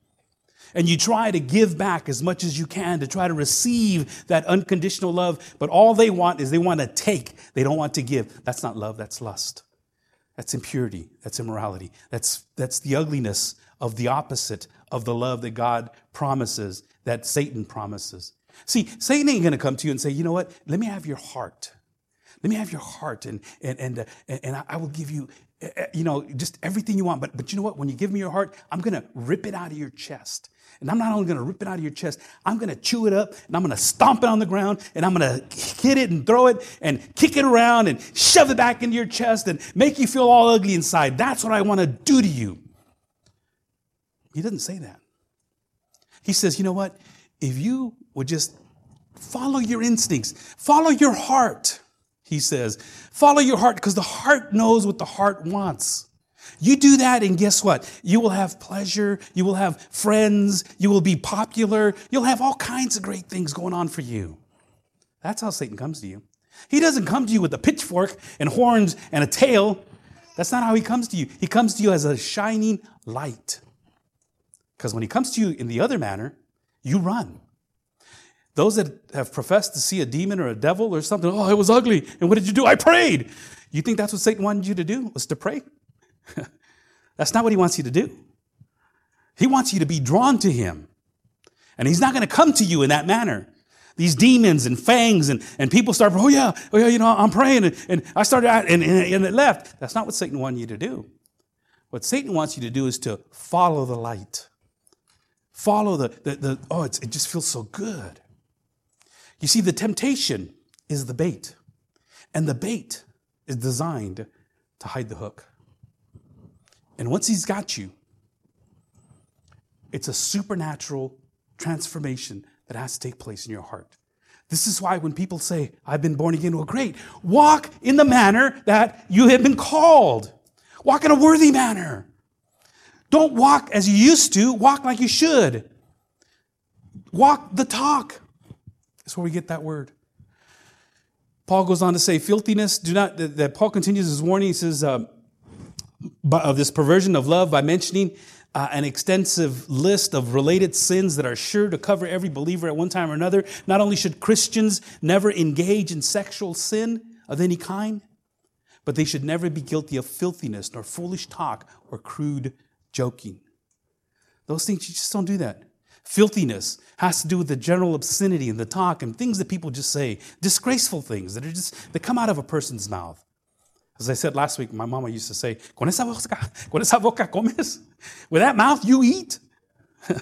[SPEAKER 1] and you try to give back as much as you can to try to receive that unconditional love, but all they want is they want to take, they don't want to give. That's not love, that's lust. That's impurity, that's immorality. That's, that's the ugliness of the opposite of the love that God promises, that Satan promises. See, Satan ain't gonna come to you and say, you know what, let me have your heart. Let me have your heart, and, and, and, uh, and I will give you uh, uh, you know, just everything you want. But, but you know what? When you give me your heart, I'm to rip it out of your chest. And I'm not only going to rip it out of your chest, I'm going to chew it up and I'm going to stomp it on the ground and I'm going to hit it and throw it and kick it around and shove it back into your chest and make you feel all ugly inside. That's what I want to do to you. He doesn't say that. He says, you know what? If you would just follow your instincts, follow your heart, he says, follow your heart because the heart knows what the heart wants. You do that, and guess what? You will have pleasure, you will have friends, you will be popular, you'll have all kinds of great things going on for you. That's how Satan comes to you. He doesn't come to you with a pitchfork and horns and a tail. That's not how he comes to you. He comes to you as a shining light. Because when he comes to you in the other manner, you run. Those that have professed to see a demon or a devil or something, oh, it was ugly. And what did you do? I prayed. You think that's what Satan wanted you to do? Was to pray? <laughs> That's not what he wants you to do. He wants you to be drawn to him. And he's not going to come to you in that manner. These demons and fangs and, and people start, oh yeah, oh yeah, you know, I'm praying and, and I started out and, and, and it left. That's not what Satan wanted you to do. What Satan wants you to do is to follow the light. Follow the, the, the oh, it just feels so good. You see, the temptation is the bait. And the bait is designed to hide the hook. And once He's got you, it's a supernatural transformation that has to take place in your heart. This is why when people say, I've been born again, well, great. Walk in the manner that you have been called. Walk in a worthy manner. Don't walk as you used to, walk like you should. Walk the talk. That's where we get that word. Paul goes on to say, filthiness, do not, that Paul continues his warning. He says, uh, of this perversion of love by mentioning uh, an extensive list of related sins that are sure to cover every believer at one time or another. Not only should Christians never engage in sexual sin of any kind, but they should never be guilty of filthiness, nor foolish talk, or crude joking. Those things, you just don't do that. Filthiness has to do with the general obscenity and the talk and things that people just say, disgraceful things that are just, that come out of a person's mouth. As I said last week, my mama used to say, con esa boca, con esa boca comes. With that mouth, you eat. <laughs>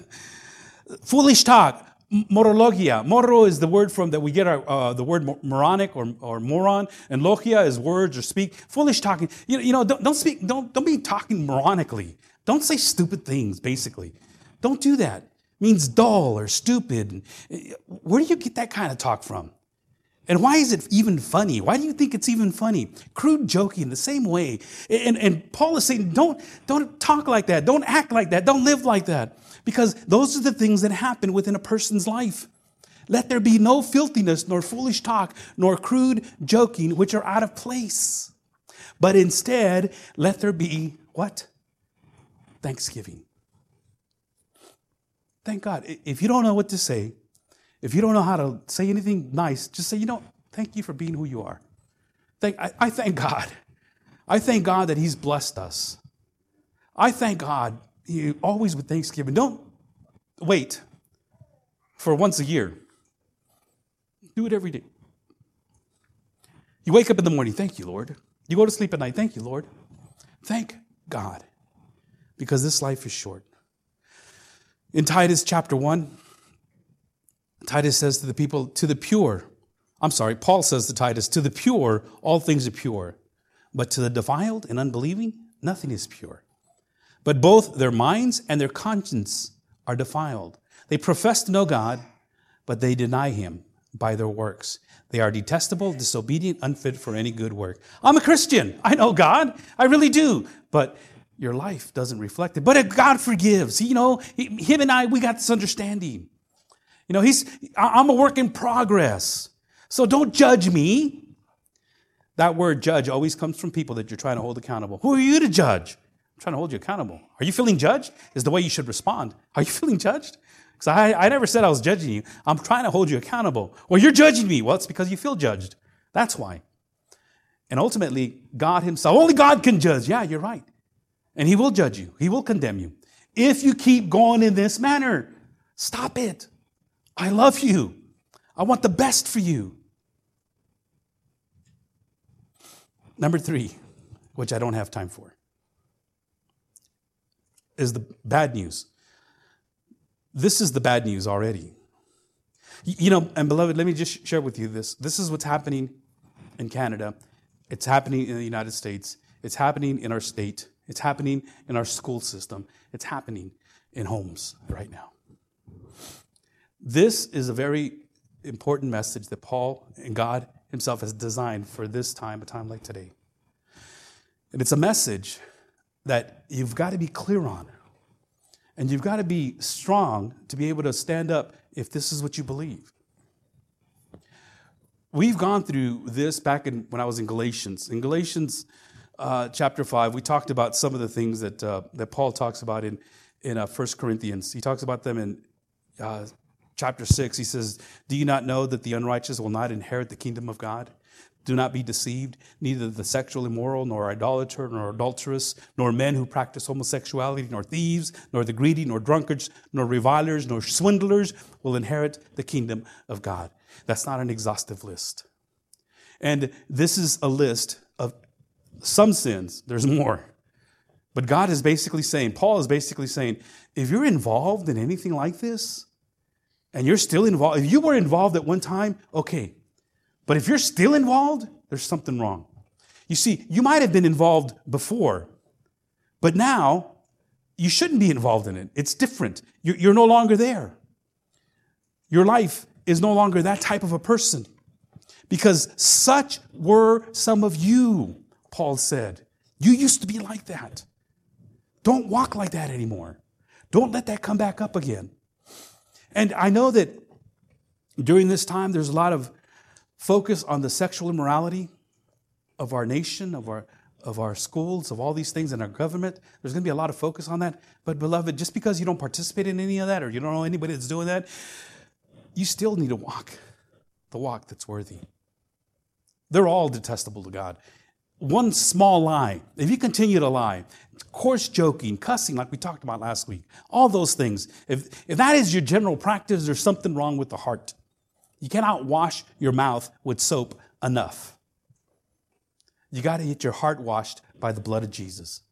[SPEAKER 1] Foolish talk. Morologia. Moro is the word from that we get our, uh, the word moronic or, or moron, and logia is words or speak. Foolish talking. You know, you know don't, don't speak, don't, don't be talking moronically. Don't say stupid things, basically. Don't do that. It means dull or stupid. Where do you get that kind of talk from? And why is it even funny? Why do you think it's even funny? Crude joking the same way. And, and Paul is saying, don't, don't talk like that. Don't act like that. Don't live like that. Because those are the things that happen within a person's life. Let there be no filthiness, nor foolish talk, nor crude joking, which are out of place. But instead, let there be what? Thanksgiving. Thank God. If you don't know what to say, if you don't know how to say anything nice, just say, you know, thank you for being who you are. Thank, I, I thank God. I thank God that He's blessed us. I thank God he, always with Thanksgiving. Don't wait for once a year. Do it every day. You wake up in the morning, thank you, Lord. You go to sleep at night, thank you, Lord. Thank God, because this life is short. In Titus chapter 1, Titus says to the people, to the pure, I'm sorry, Paul says to Titus, to the pure, all things are pure. But to the defiled and unbelieving, nothing is pure. But both their minds and their conscience are defiled. They profess to know God, but they deny him, by their works. They are detestable, disobedient, unfit for any good work. I'm a Christian. I know God. I really do. But your life doesn't reflect it. But God forgives. You know, him and I, we got this understanding. You know, he's, I'm a work in progress. So don't judge me. That word judge always comes from people that you're trying to hold accountable. Who are you to judge? I'm trying to hold you accountable. Are you feeling judged? Is the way you should respond. Are you <laughs> feeling judged? Because I, I never said I was judging you. I'm trying to hold you accountable. Well, you're judging me. Well, it's because you feel judged. That's why. And ultimately, God Himself, only God can judge. Yeah, you're right. And He will judge you, He will condemn you. If you keep going in this manner, stop it. I love you. I want the best for you. Number three, which I don't have time for, is the bad news. This is the bad news already. You know, and beloved, let me just share with you this. This is what's happening in Canada. It's happening in the United States. It's happening in our state. It's happening in our school system. It's happening in homes right now. This is a very important message that Paul and God Himself has designed for this time, a time like today. And it's a message that you've got to be clear on. And you've got to be strong to be able to stand up if this is what you believe. We've gone through this back in, when I was in Galatians. In Galatians uh, chapter 5, we talked about some of the things that, uh, that Paul talks about in, in uh, 1 Corinthians. He talks about them in uh, chapter 6. He says, Do you not know that the unrighteous will not inherit the kingdom of God? Do not be deceived. Neither the sexually immoral, nor idolater, nor adulterous, nor men who practice homosexuality, nor thieves, nor the greedy, nor drunkards, nor revilers, nor swindlers will inherit the kingdom of God. That's not an exhaustive list. And this is a list of some sins. There's more. But God is basically saying, Paul is basically saying, if you're involved in anything like this, and you're still involved, if you were involved at one time, okay, but if you're still involved, there's something wrong. You see, you might have been involved before, but now you shouldn't be involved in it. It's different. You're, no longer there. Your life is no longer that type of a person because such were some of you, Paul said. You used to be like that. Don't walk like that anymore. Don't let that come back up again. And I know that during this time, there's a lot of focus on the sexual immorality of our nation, of our, of our schools, of all these things in our government. There's going to be a lot of focus on that. But, beloved, just because you don't participate in any of that or you don't know anybody that's doing that, you still need to walk the walk that's worthy. They're all detestable to God. One small lie, if you continue to lie, coarse joking, cussing, like we talked about last week, all those things, if, if that is your general practice, there's something wrong with the heart. You cannot wash your mouth with soap enough. You got to get your heart washed by the blood of Jesus.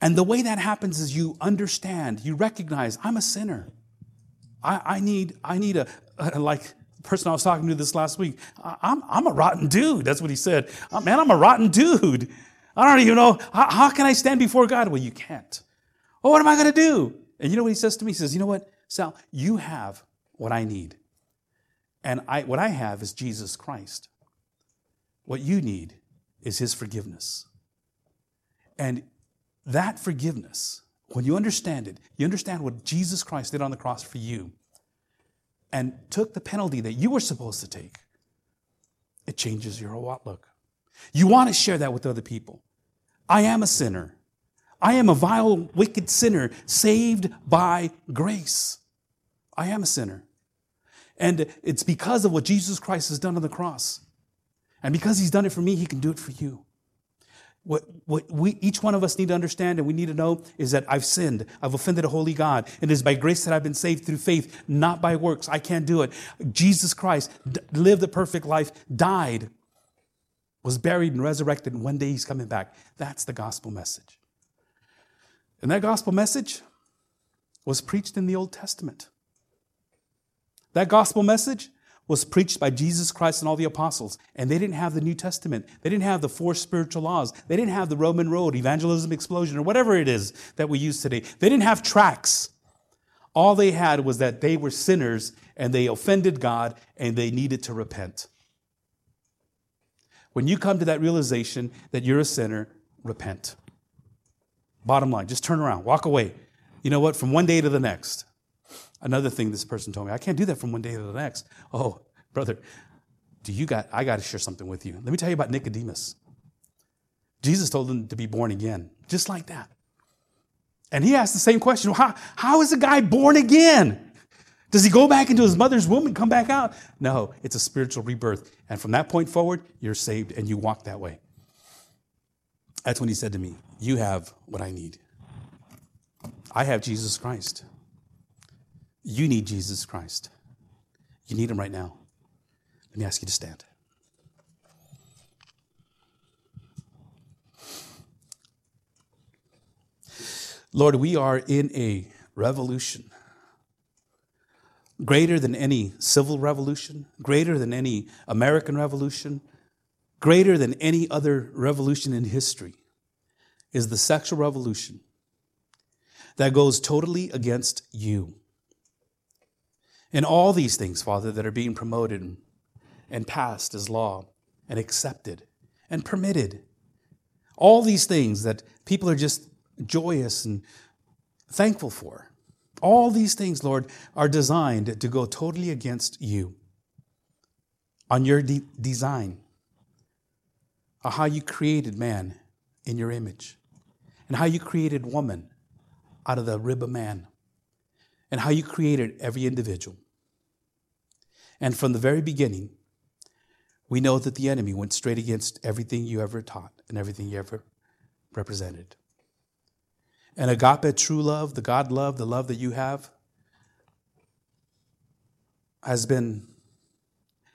[SPEAKER 1] And the way that happens is you understand, you recognize, I'm a sinner. I, I need, I need a, a, like person I was talking to this last week, I'm, I'm a rotten dude. That's what he said. Oh, man, I'm a rotten dude. I don't even know, how, how can I stand before God? Well, you can't. Well, what am I going to do? And you know what he says to me? He says, you know what, Sal, you have what I need. And I, what I have is Jesus Christ. What you need is His forgiveness. And that forgiveness, when you understand it, you understand what Jesus Christ did on the cross for you and took the penalty that you were supposed to take, it changes your whole outlook. You want to share that with other people. I am a sinner. I am a vile, wicked sinner saved by grace. I am a sinner. And it's because of what Jesus Christ has done on the cross. And because he's done it for me, he can do it for you. What, what we, each one of us need to understand and we need to know is that I've sinned. I've offended a holy God. And It is by grace that I've been saved through faith, not by works. I can't do it. Jesus Christ d- lived a perfect life, died, was buried and resurrected, and one day he's coming back. That's the gospel message. And that gospel message was preached in the Old Testament. That gospel message was preached by Jesus Christ and all the apostles, and they didn't have the New Testament. They didn't have the four spiritual laws. They didn't have the Roman road, evangelism explosion, or whatever it is that we use today. They didn't have tracts. All they had was that they were sinners and they offended God and they needed to repent. When you come to that realization that you're a sinner, repent. Bottom line, just turn around, walk away. You know what? From one day to the next. Another thing this person told me, I can't do that from one day to the next. Oh, brother, do you got I got to share something with you. Let me tell you about Nicodemus. Jesus told him to be born again, just like that. And he asked the same question how, how is a guy born again? Does he go back into his mother's womb and come back out? No, it's a spiritual rebirth. And from that point forward, you're saved and you walk that way. That's when he said to me, You have what I need. I have Jesus Christ. You need Jesus Christ. You need him right now. Let me ask you to stand. Lord, we are in a revolution greater than any civil revolution, greater than any American revolution, greater than any other revolution in history is the sexual revolution that goes totally against you. And all these things, Father, that are being promoted and passed as law and accepted and permitted, all these things that people are just joyous and thankful for. All these things, Lord, are designed to go totally against you on your de- design, of how you created man in your image, and how you created woman out of the rib of man, and how you created every individual. And from the very beginning, we know that the enemy went straight against everything you ever taught and everything you ever represented. And agape, true love, the God love, the love that you have, has been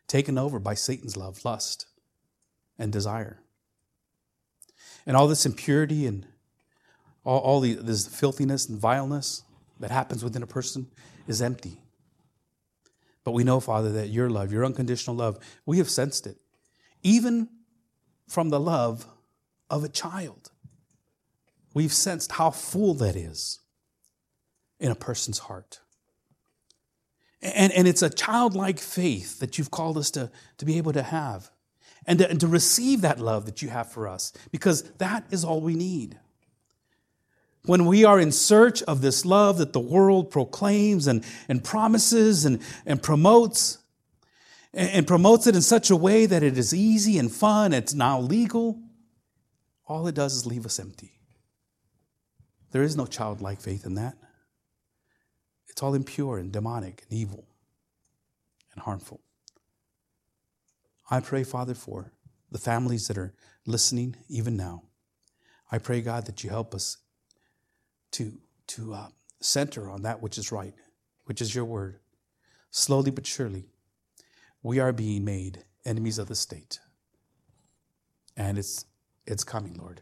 [SPEAKER 1] taken over by Satan's love, lust, and desire. And all this impurity and all, all the, this filthiness and vileness that happens within a person is empty. But we know, Father, that your love, your unconditional love, we have sensed it, even from the love of a child. We've sensed how full that is in a person's heart. And, and it's a childlike faith that you've called us to, to be able to have and to, and to receive that love that you have for us, because that is all we need. When we are in search of this love that the world proclaims and, and promises and, and promotes, and, and promotes it in such a way that it is easy and fun, it's now legal, all it does is leave us empty. There is no childlike faith in that. It's all impure and demonic and evil and harmful. I pray, Father, for the families that are listening even now. I pray, God, that you help us to, to uh, center on that which is right, which is your word. Slowly but surely, we are being made enemies of the state. And it's, it's coming, Lord.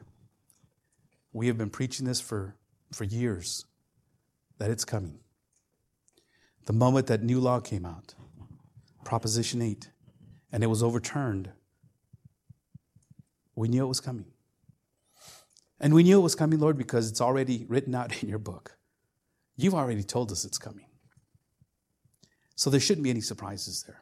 [SPEAKER 1] We have been preaching this for for years that it's coming. The moment that new law came out, Proposition 8, and it was overturned, we knew it was coming. And we knew it was coming, Lord, because it's already written out <laughs> in your book. You've already told us it's coming. So there shouldn't be any surprises there.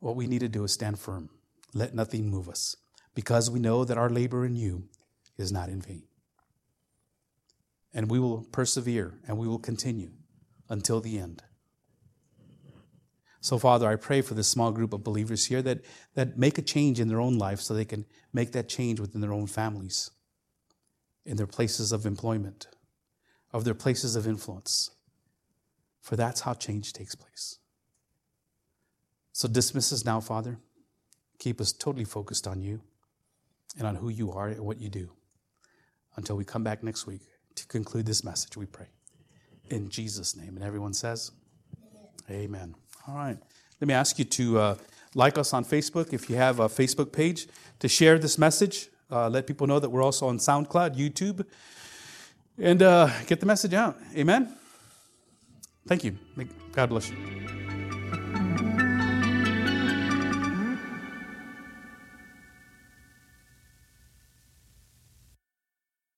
[SPEAKER 1] What we need to do is stand firm. Let nothing move us, because we know that our labor in you is not in vain and we will persevere and we will continue until the end. So, Father, I pray for this small group of believers here that, that make a change in their own life so they can make that change within their own families, in their places of employment, of their places of influence. For that's how change takes place. So, dismiss us now, Father. Keep us totally focused on you and on who you are and what you do until we come back next week to conclude this message, we pray. In Jesus' name. And everyone says, Amen. Amen. All right. Let me ask you to uh, like us on Facebook if you have a Facebook page, to share this message. Uh, let people know that we're also on SoundCloud, YouTube, and uh, get the message out. Amen. Thank you. God bless you.